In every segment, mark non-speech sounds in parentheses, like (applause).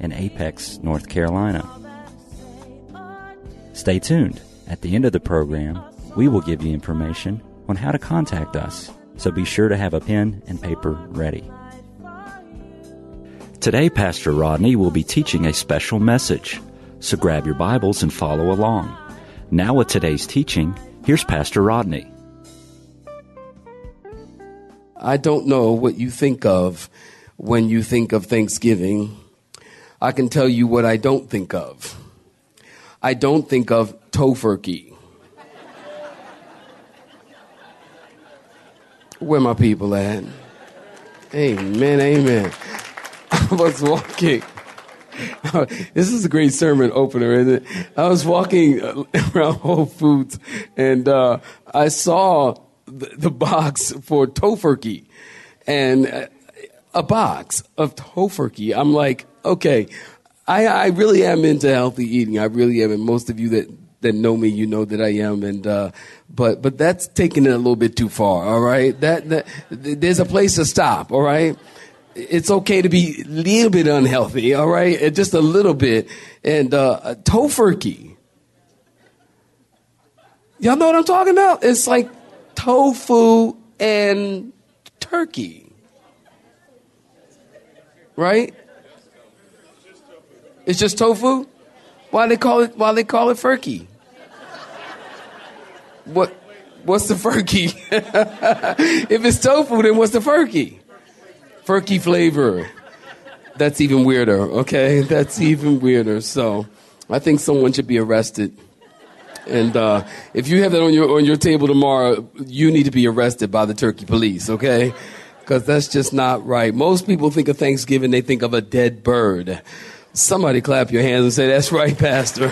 in Apex, North Carolina. Stay tuned. At the end of the program, we will give you information on how to contact us, so be sure to have a pen and paper ready. Today, Pastor Rodney will be teaching a special message, so grab your Bibles and follow along. Now, with today's teaching, here's Pastor Rodney. I don't know what you think of when you think of Thanksgiving. I can tell you what I don't think of. I don't think of tofurkey. Where my people at? Amen, amen. (laughs) I was walking. (laughs) This is a great sermon opener, isn't it? I was walking (laughs) around Whole Foods and uh, I saw the, the box for tofurkey and uh, a box of tofurkey. I'm like, okay, I, I really am into healthy eating. I really am, and most of you that that know me, you know that I am. And uh, but but that's taking it a little bit too far. All right, that, that there's a place to stop. All right. It's okay to be a little bit unhealthy, all right, just a little bit. And uh, tofurkey, y'all know what I'm talking about? It's like tofu and turkey, right? It's just tofu. Why they call it? Why they call it furky? What? What's the furky? (laughs) if it's tofu, then what's the furky? Furky flavor. That's even weirder. Okay, (laughs) that's even weirder. So, I think someone should be arrested. And uh, if you have that on your on your table tomorrow, you need to be arrested by the turkey police. Okay, because that's just not right. Most people think of Thanksgiving, they think of a dead bird. Somebody clap your hands and say, That's right, Pastor.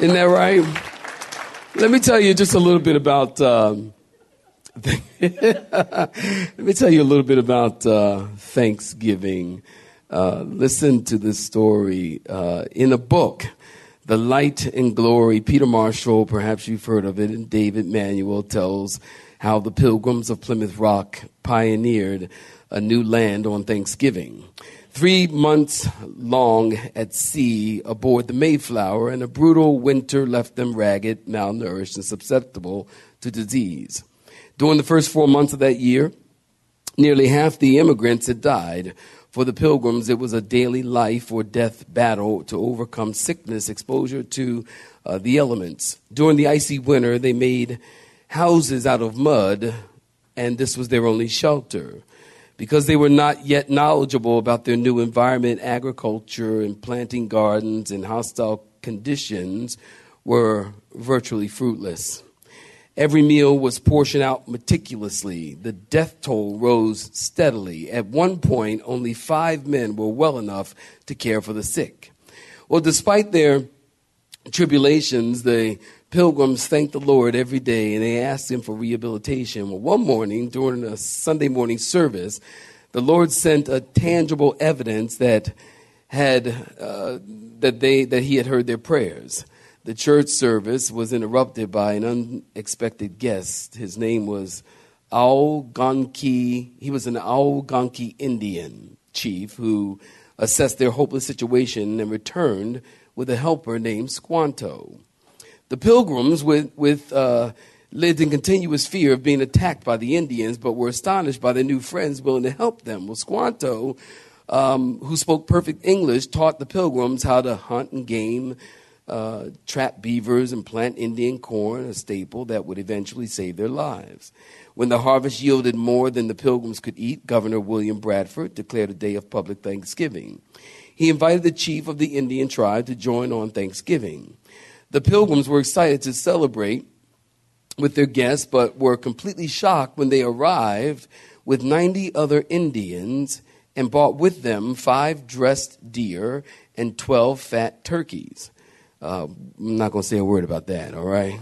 Isn't that right? Let me tell you just a little bit about. Um, (laughs) let me tell you a little bit about uh, Thanksgiving. Uh, listen to this story uh, in a book, The Light and Glory. Peter Marshall, perhaps you've heard of it, and David Manuel tells how the pilgrims of Plymouth Rock pioneered a new land on Thanksgiving three months long at sea aboard the Mayflower, and a brutal winter left them ragged, malnourished, and susceptible to disease. During the first four months of that year, nearly half the immigrants had died. For the pilgrims, it was a daily life or death battle to overcome sickness, exposure to uh, the elements. During the icy winter, they made houses out of mud, and this was their only shelter because they were not yet knowledgeable about their new environment, agriculture and planting gardens in hostile conditions were virtually fruitless. Every meal was portioned out meticulously. The death toll rose steadily. At one point, only five men were well enough to care for the sick. Well, despite their tribulations, the pilgrims thanked the Lord every day and they asked him for rehabilitation. Well, one morning during a Sunday morning service, the Lord sent a tangible evidence that had uh, that they that he had heard their prayers. The church service was interrupted by an unexpected guest. His name was Algonquin. He was an Algonquin Indian chief who assessed their hopeless situation and returned with a helper named Squanto. The pilgrims, with, with uh, lived in continuous fear of being attacked by the Indians, but were astonished by their new friends willing to help them. Well, Squanto, um, who spoke perfect English, taught the pilgrims how to hunt and game, uh, trap beavers, and plant Indian corn, a staple that would eventually save their lives. When the harvest yielded more than the pilgrims could eat, Governor William Bradford declared a day of public thanksgiving. He invited the chief of the Indian tribe to join on Thanksgiving. The pilgrims were excited to celebrate with their guests, but were completely shocked when they arrived with 90 other Indians and brought with them five dressed deer and twelve fat turkeys. Uh, I'm not going to say a word about that, all right?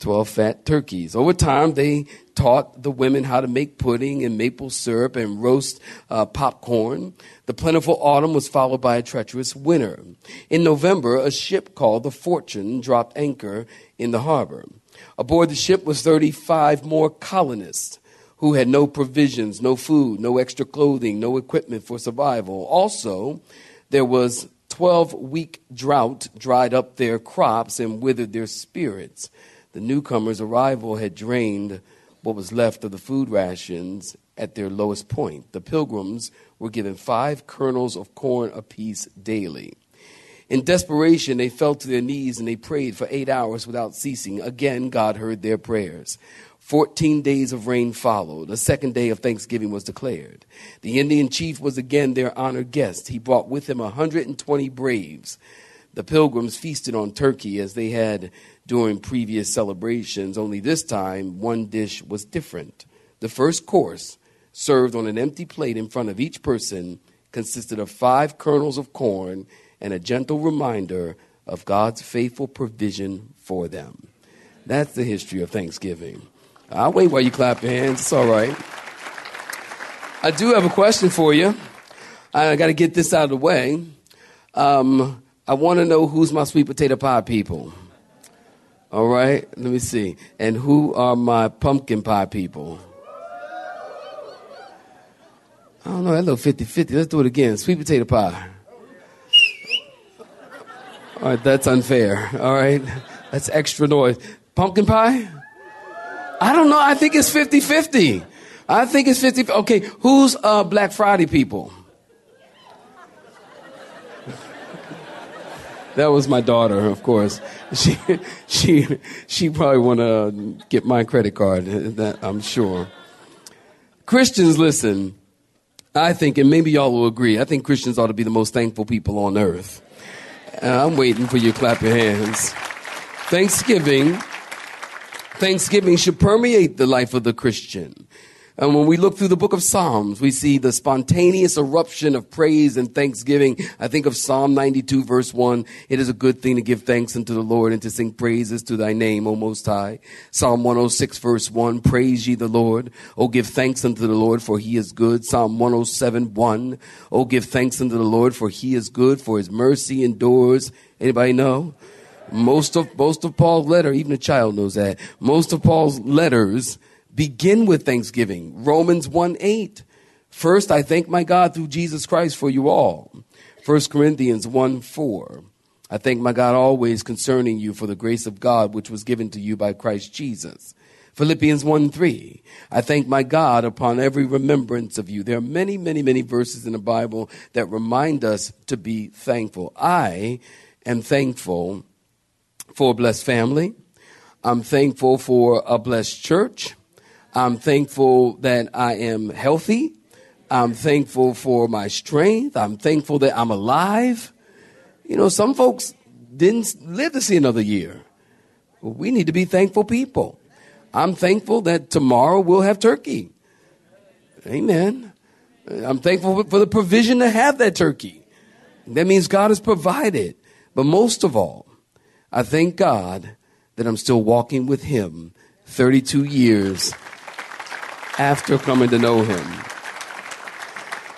12 fat turkeys. Over time, they taught the women how to make pudding and maple syrup and roast uh, popcorn. The plentiful autumn was followed by a treacherous winter. In November, a ship called the Fortune dropped anchor in the harbor. Aboard the ship was 35 more colonists who had no provisions, no food, no extra clothing, no equipment for survival. Also, there was 12 week drought dried up their crops and withered their spirits. The newcomers' arrival had drained what was left of the food rations at their lowest point. The pilgrims were given five kernels of corn apiece daily. In desperation, they fell to their knees and they prayed for eight hours without ceasing. Again, God heard their prayers. Fourteen days of rain followed. A second day of Thanksgiving was declared. The Indian chief was again their honored guest. He brought with him 120 braves. The pilgrims feasted on turkey as they had during previous celebrations, only this time one dish was different. The first course, served on an empty plate in front of each person, consisted of five kernels of corn and a gentle reminder of God's faithful provision for them. That's the history of Thanksgiving. I'll wait while you clap your hands. It's all right. I do have a question for you. I got to get this out of the way. Um, I want to know who's my sweet potato pie people. All right, let me see. And who are my pumpkin pie people? I don't know, that little 50 50. Let's do it again. Sweet potato pie. All right, that's unfair. All right, that's extra noise. Pumpkin pie? I don't know. I think it's 50 50. I think it's 50. Okay, who's uh, Black Friday people? That was my daughter, of course. She, she, she probably want to get my credit card. That I'm sure. Christians, listen. I think, and maybe y'all will agree. I think Christians ought to be the most thankful people on earth. Uh, I'm waiting for you to clap your hands. Thanksgiving, Thanksgiving should permeate the life of the Christian. And when we look through the book of Psalms, we see the spontaneous eruption of praise and thanksgiving. I think of Psalm 92 verse 1. It is a good thing to give thanks unto the Lord and to sing praises to thy name, O Most High. Psalm 106 verse 1. Praise ye the Lord. O give thanks unto the Lord for he is good. Psalm 107 1. O give thanks unto the Lord for he is good for his mercy endures. Anybody know? Most of, most of Paul's letter, even a child knows that. Most of Paul's letters begin with thanksgiving. Romans 1 8. First, I thank my God through Jesus Christ for you all. 1 Corinthians 1 4. I thank my God always concerning you for the grace of God which was given to you by Christ Jesus. Philippians 1 3. I thank my God upon every remembrance of you. There are many, many, many verses in the Bible that remind us to be thankful. I am thankful for a blessed family. I'm thankful for a blessed church. I'm thankful that I am healthy. I'm thankful for my strength. I'm thankful that I'm alive. You know, some folks didn't live to see another year. We need to be thankful people. I'm thankful that tomorrow we'll have turkey. Amen. I'm thankful for the provision to have that turkey. That means God has provided. But most of all, I thank God that I'm still walking with Him 32 years after coming to know him.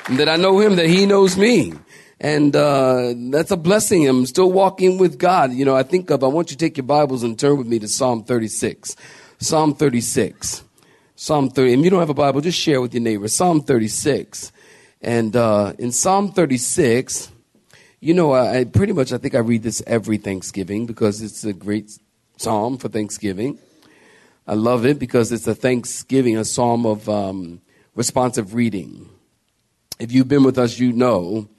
And that I know him, that he knows me. And uh, that's a blessing. I'm still walking with God. You know, I think of, I want you to take your Bibles and turn with me to Psalm 36. Psalm 36. Psalm 30. And you don't have a Bible, just share with your neighbor. Psalm 36. And uh, in Psalm 36, you know, I, I pretty much, I think I read this every Thanksgiving because it's a great psalm for Thanksgiving. I love it because it's a thanksgiving, a psalm of um, responsive reading. If you've been with us, you know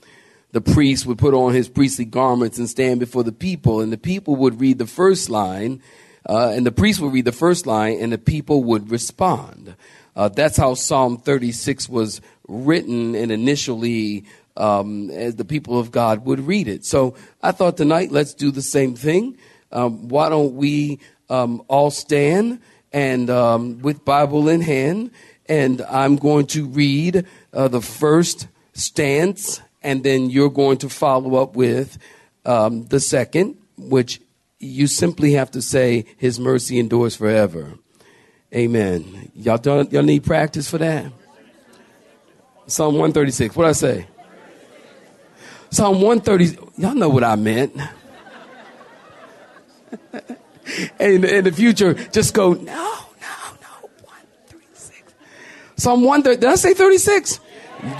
the priest would put on his priestly garments and stand before the people, and the people would read the first line, uh, and the priest would read the first line, and the people would respond. Uh, that's how Psalm 36 was written and initially um, as the people of God would read it. So I thought tonight, let's do the same thing. Um, why don't we um, all stand and um, with Bible in hand, and I'm going to read uh, the first stance, and then you're going to follow up with um, the second, which you simply have to say, His mercy endures forever. Amen. Y'all, don't, y'all need practice for that? Psalm 136. What I say? Psalm 130. Y'all know what I meant. (laughs) in, in the future, just go, no, no, no, 136. Psalm 130. Did I say 36?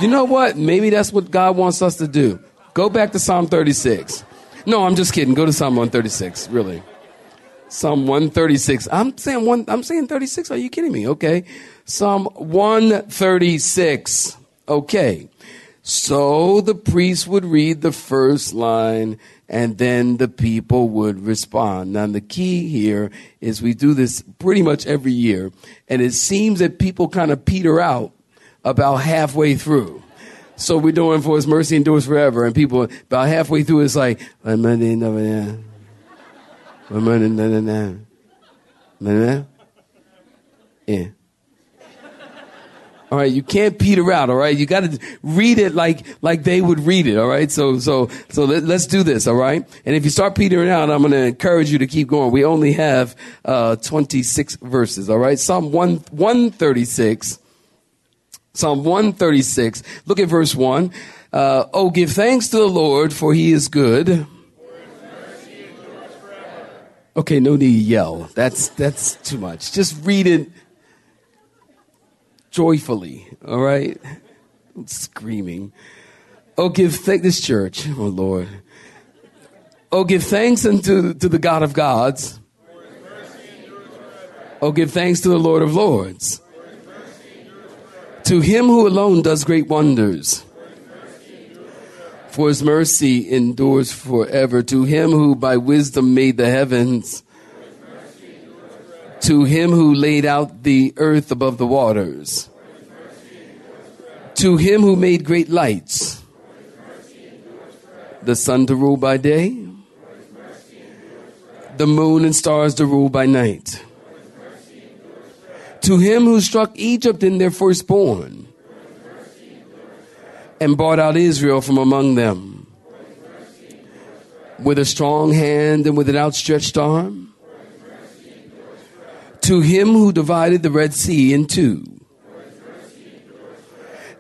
You know what? Maybe that's what God wants us to do. Go back to Psalm 36. No, I'm just kidding. Go to Psalm 136, really. Psalm 136. I'm saying one I'm saying 36. Are you kidding me? Okay. Psalm 136. Okay. So the priest would read the first line and then the people would respond. Now the key here is we do this pretty much every year and it seems that people kind of peter out about halfway through. So we're doing for his mercy endures forever and people about halfway through it's like yeah. All right, you can't peter out. All right, you got to read it like like they would read it. All right, so so so let, us do this. All right, and if you start petering out, I'm going to encourage you to keep going. We only have uh, 26 verses. All right, Psalm one 136. Psalm 136. Look at verse one. Uh, oh, give thanks to the Lord, for He is good. Okay, no need to yell. That's that's too much. Just read it joyfully, all right? Screaming. Oh, give thanks this church, oh Lord. Oh, give thanks unto to the God of gods. Oh, give thanks to the Lord of lords. To him who alone does great wonders. For his mercy endures forever. To him who by wisdom made the heavens to him who laid out the earth above the waters, to him who made great lights, the sun to rule by day, the moon and stars to rule by night, to him who struck Egypt in their firstborn, and brought out Israel from among them, with a strong hand and with an outstretched arm to him who divided the Red Sea in two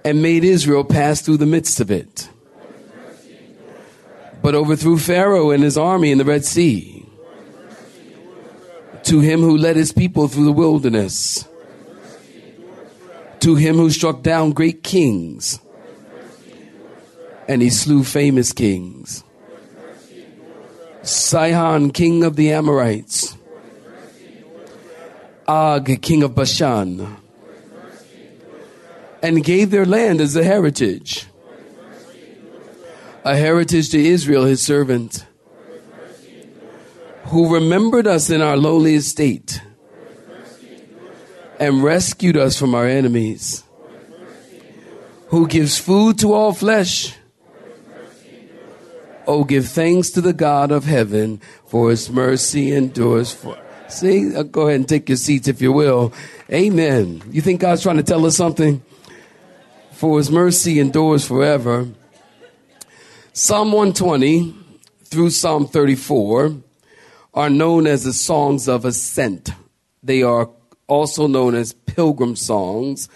and made Israel pass through the midst of it, but overthrew Pharaoh and his army in the Red Sea. To him who led his people through the wilderness, to him who struck down great kings, and he slew famous kings. Sihon, king of the Amorites, Og, king of Bashan, and gave their land as a heritage, a heritage to Israel, his servant, who remembered us in our lowly estate and rescued us from our enemies, who gives food to all flesh. Oh, give thanks to the God of heaven, for his mercy endures forever. See, uh, go ahead and take your seats if you will. Amen. You think God's trying to tell us something? For his mercy endures forever. Psalm 120 through Psalm 34 are known as the songs of ascent. They are also known as pilgrim songs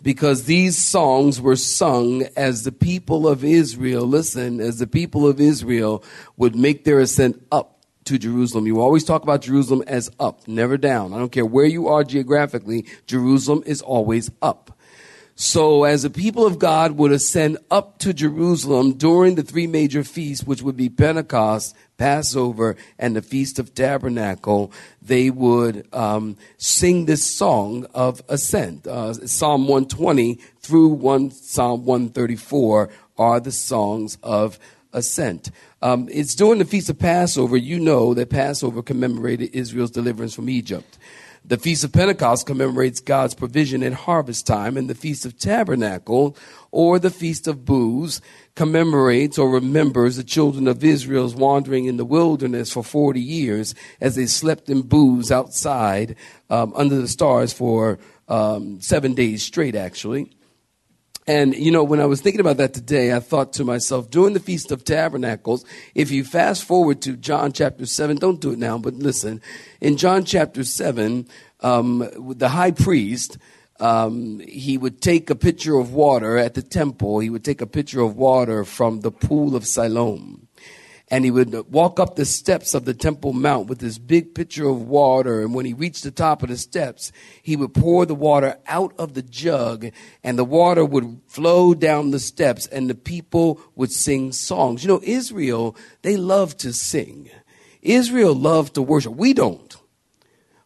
because these songs were sung as the people of Israel, listen, as the people of Israel would make their ascent up to Jerusalem. You always talk about Jerusalem as up, never down. I don't care where you are geographically, Jerusalem is always up. So as the people of God would ascend up to Jerusalem during the three major feasts, which would be Pentecost, Passover, and the Feast of Tabernacle, they would um, sing this song of ascent. Uh, Psalm 120 through one Psalm 134 are the songs of ascent. Um, it's during the Feast of Passover, you know that Passover commemorated Israel's deliverance from Egypt. The Feast of Pentecost commemorates God's provision at harvest time, and the Feast of Tabernacle, or the Feast of Booths, commemorates or remembers the children of Israel's wandering in the wilderness for 40 years as they slept in booths outside um, under the stars for um, seven days straight, actually. And, you know, when I was thinking about that today, I thought to myself, during the Feast of Tabernacles, if you fast forward to John chapter 7, don't do it now, but listen. In John chapter 7, um, the high priest, um, he would take a pitcher of water at the temple. He would take a pitcher of water from the pool of Siloam and he would walk up the steps of the Temple Mount with this big pitcher of water. And when he reached the top of the steps, he would pour the water out of the jug, and the water would flow down the steps, and the people would sing songs. You know, Israel, they love to sing. Israel loved to worship. We don't.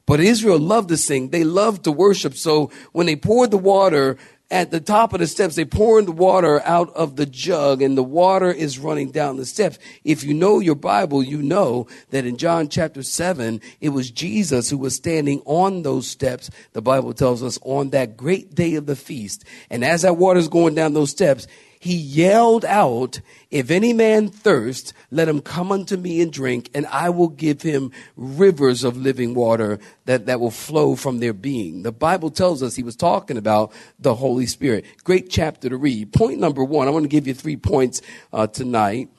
But Israel loved to sing. They loved to worship. So when they poured the water at the top of the steps, they pouring the water out of the jug and the water is running down the steps. If you know your Bible, you know that in John chapter 7, it was Jesus who was standing on those steps. The Bible tells us on that great day of the feast. And as that water is going down those steps, he yelled out, If any man thirst, let him come unto me and drink, and I will give him rivers of living water that, that will flow from their being. The Bible tells us he was talking about the Holy Spirit. Great chapter to read. Point number one, I want to give you three points uh, tonight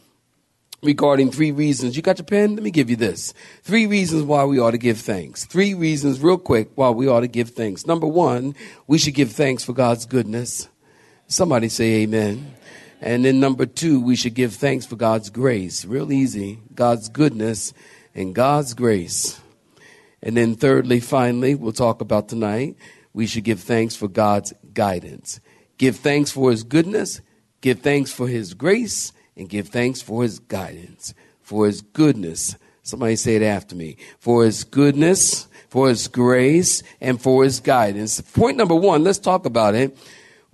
regarding three reasons. You got your pen? Let me give you this. Three reasons why we ought to give thanks. Three reasons, real quick, why we ought to give thanks. Number one, we should give thanks for God's goodness. Somebody say amen. And then number two, we should give thanks for God's grace. Real easy. God's goodness and God's grace. And then thirdly, finally, we'll talk about tonight, we should give thanks for God's guidance. Give thanks for his goodness, give thanks for his grace, and give thanks for his guidance. For his goodness. Somebody say it after me. For his goodness, for his grace, and for his guidance. Point number one, let's talk about it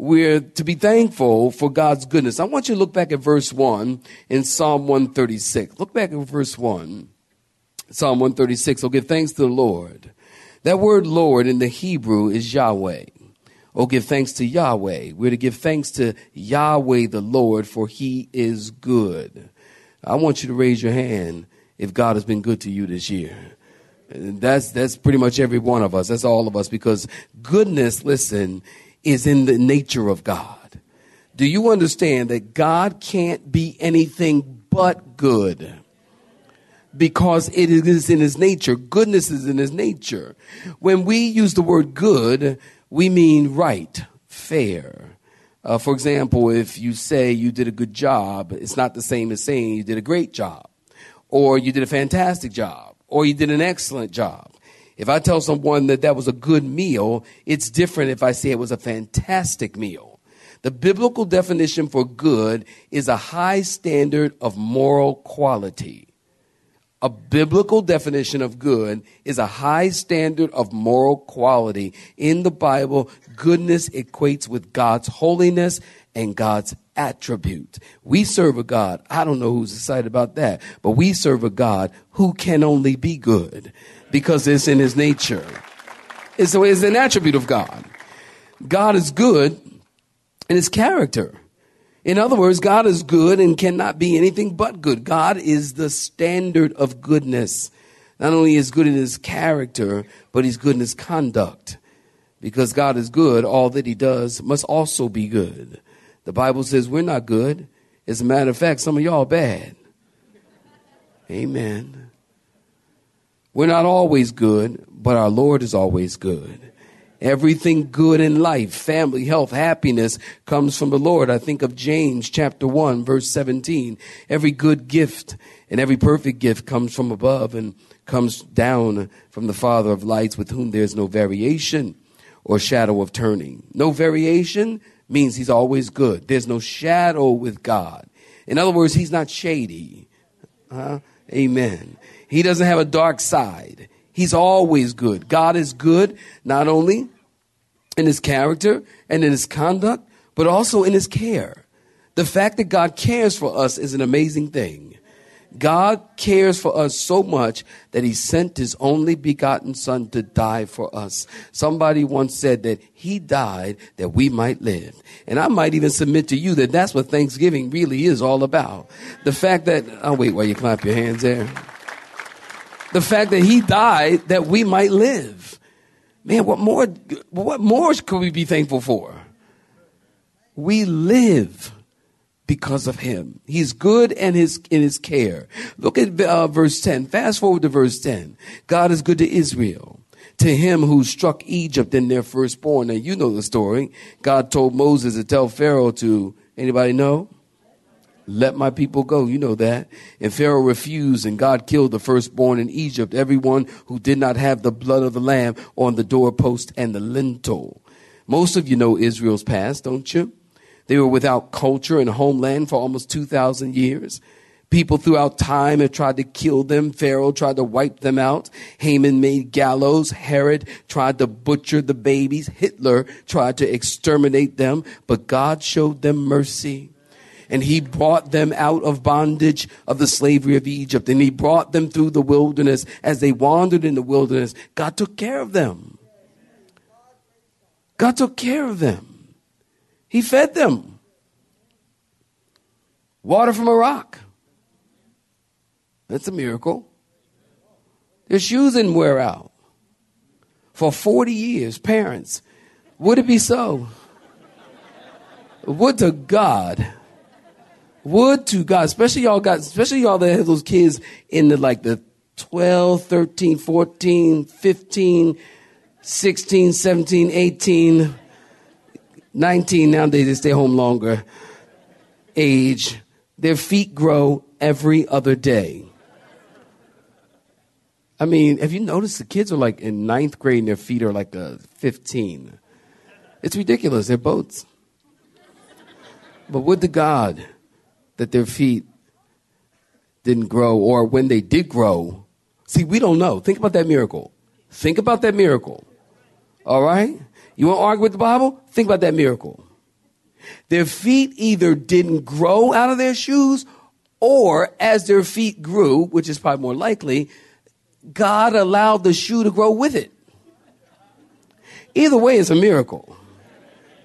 we're to be thankful for God's goodness. I want you to look back at verse 1 in Psalm 136. Look back at verse 1. Psalm 136. Oh, give thanks to the Lord. That word Lord in the Hebrew is Yahweh. Oh, give thanks to Yahweh. We're to give thanks to Yahweh the Lord, for he is good. I want you to raise your hand if God has been good to you this year. That's, that's pretty much every one of us. That's all of us because goodness, listen, is in the nature of God. Do you understand that God can't be anything but good? Because it is in his nature. Goodness is in his nature. When we use the word good, we mean right, fair. Uh, for example, if you say you did a good job, it's not the same as saying you did a great job, or you did a fantastic job, or you did an excellent job. If I tell someone that that was a good meal, it's different if I say it was a fantastic meal. The biblical definition for good is a high standard of moral quality. A biblical definition of good is a high standard of moral quality. In the Bible, goodness equates with God's holiness and God's attribute. We serve a God. I don't know who's excited about that, but we serve a God who can only be good because it's in his nature. It's, it's an attribute of God. God is good in his character. In other words, God is good and cannot be anything but good. God is the standard of goodness. Not only is good in his character, but he's good in his conduct. Because God is good, all that he does must also be good. The Bible says we're not good. As a matter of fact, some of y'all bad. Amen. We're not always good, but our Lord is always good. Everything good in life, family, health, happiness comes from the Lord. I think of James chapter 1 verse 17. Every good gift and every perfect gift comes from above and comes down from the Father of lights with whom there's no variation or shadow of turning. No variation means he's always good. There's no shadow with God. In other words, he's not shady. Huh? Amen. He doesn't have a dark side. He's always good. God is good, not only in his character and in his conduct, but also in his care. The fact that God cares for us is an amazing thing. God cares for us so much that he sent his only begotten son to die for us. Somebody once said that he died that we might live. And I might even submit to you that that's what Thanksgiving really is all about. The fact that, oh wait while you clap your hands there the fact that he died that we might live. Man, what more, what more could we be thankful for? We live because of him. He's good and his in his care. Look at uh, verse 10. Fast forward to verse 10. God is good to Israel. To him who struck Egypt in their firstborn. Now you know the story. God told Moses to tell Pharaoh to anybody know? Let my people go. You know that. And Pharaoh refused, and God killed the firstborn in Egypt, everyone who did not have the blood of the lamb on the doorpost and the lintel. Most of you know Israel's past, don't you? They were without culture and homeland for almost 2,000 years. People throughout time have tried to kill them. Pharaoh tried to wipe them out. Haman made gallows. Herod tried to butcher the babies. Hitler tried to exterminate them. But God showed them mercy and he brought them out of bondage of the slavery of Egypt and he brought them through the wilderness as they wandered in the wilderness. God took care of them. God took care of them. He fed them. Water from a rock. That's a miracle. Their shoes didn't wear out. For 40 years, parents, would it be so? Would to God would to God, especially y'all got, especially y'all that have those kids in the like the 12, 13, 14, 15, 16, 17, 18, 19, nowadays they stay home longer, age. Their feet grow every other day. I mean, have you noticed the kids are like in ninth grade and their feet are like a 15? It's ridiculous. They're boats. But would to God that their feet didn't grow, or when they did grow. See, we don't know. Think about that miracle. Think about that miracle. All right? You want to argue with the Bible? Think about that miracle. Their feet either didn't grow out of their shoes, or as their feet grew, which is probably more likely, God allowed the shoe to grow with it. Either way, it's a miracle.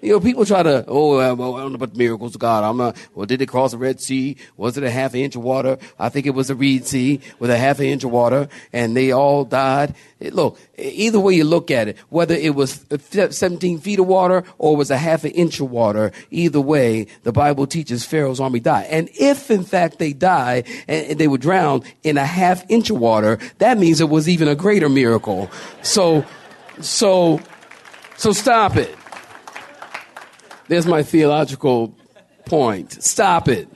You know, people try to, oh, I don't know about the miracles of God. I'm not, well, did they cross the Red Sea? Was it a half inch of water? I think it was a Reed Sea with a half inch of water and they all died. It, look, either way you look at it, whether it was 17 feet of water or it was a half an inch of water, either way, the Bible teaches Pharaoh's army died. And if in fact they died and they were drowned in a half inch of water, that means it was even a greater miracle. So, so, so stop it. There's my theological point. Stop it.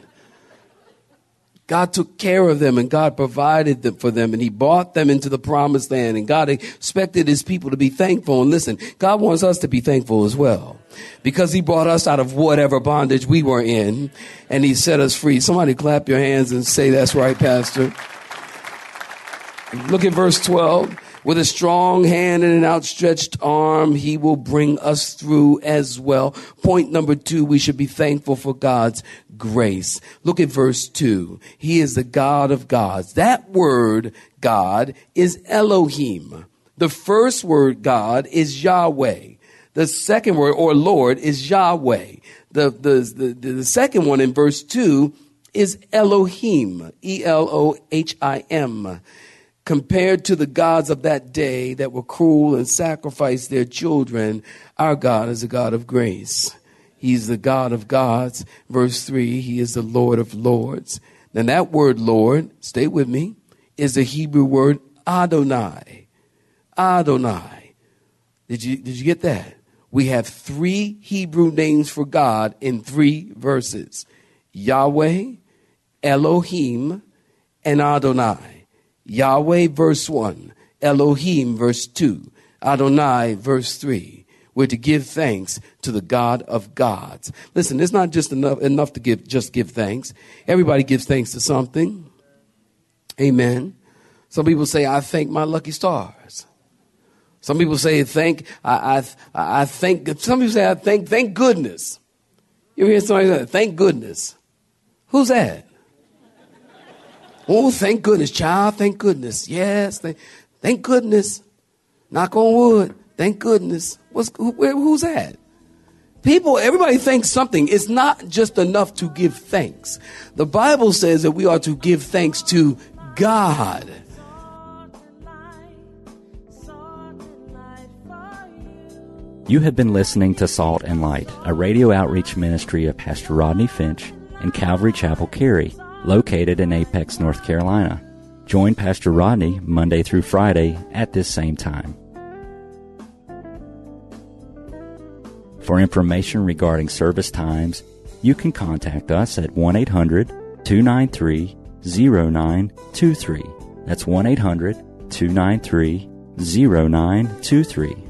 God took care of them and God provided them for them and He brought them into the promised land and God expected His people to be thankful. And listen, God wants us to be thankful as well because He brought us out of whatever bondage we were in and He set us free. Somebody clap your hands and say, That's right, Pastor. Look at verse 12. With a strong hand and an outstretched arm, he will bring us through as well. Point number two, we should be thankful for God's grace. Look at verse two. He is the God of gods. That word, God, is Elohim. The first word, God, is Yahweh. The second word, or Lord, is Yahweh. The, the, the, the second one in verse two is Elohim. E-L-O-H-I-M compared to the gods of that day that were cruel and sacrificed their children, our God is a God of grace. He's the God of gods. Verse 3, He is the Lord of lords. Now, that word Lord, stay with me, is the Hebrew word Adonai. Adonai. Did you, did you get that? We have three Hebrew names for God in three verses Yahweh, Elohim, and Adonai. Yahweh, verse 1. Elohim, verse 2. Adonai, verse 3. We're to give thanks to the God of gods. Listen, it's not just enough, enough to give, just give thanks. Everybody gives thanks to something. Amen. Some people say, I thank my lucky stars. Some people say, thank, I, I, I thank, some people say, I thank, thank goodness. You hear somebody say, thank goodness. Who's that? Oh, thank goodness, child. Thank goodness. Yes, thank, thank goodness. Knock on wood. Thank goodness. What's where, who's that? People, everybody thinks something. It's not just enough to give thanks. The Bible says that we are to give thanks to God. You have been listening to Salt and Light, a radio outreach ministry of Pastor Rodney Finch and Calvary Chapel Cary, located in Apex, North Carolina. Join Pastor Rodney Monday through Friday at this same time. For information regarding service times, you can contact us at 1 800 293 0923. That's 1 800 293 0923.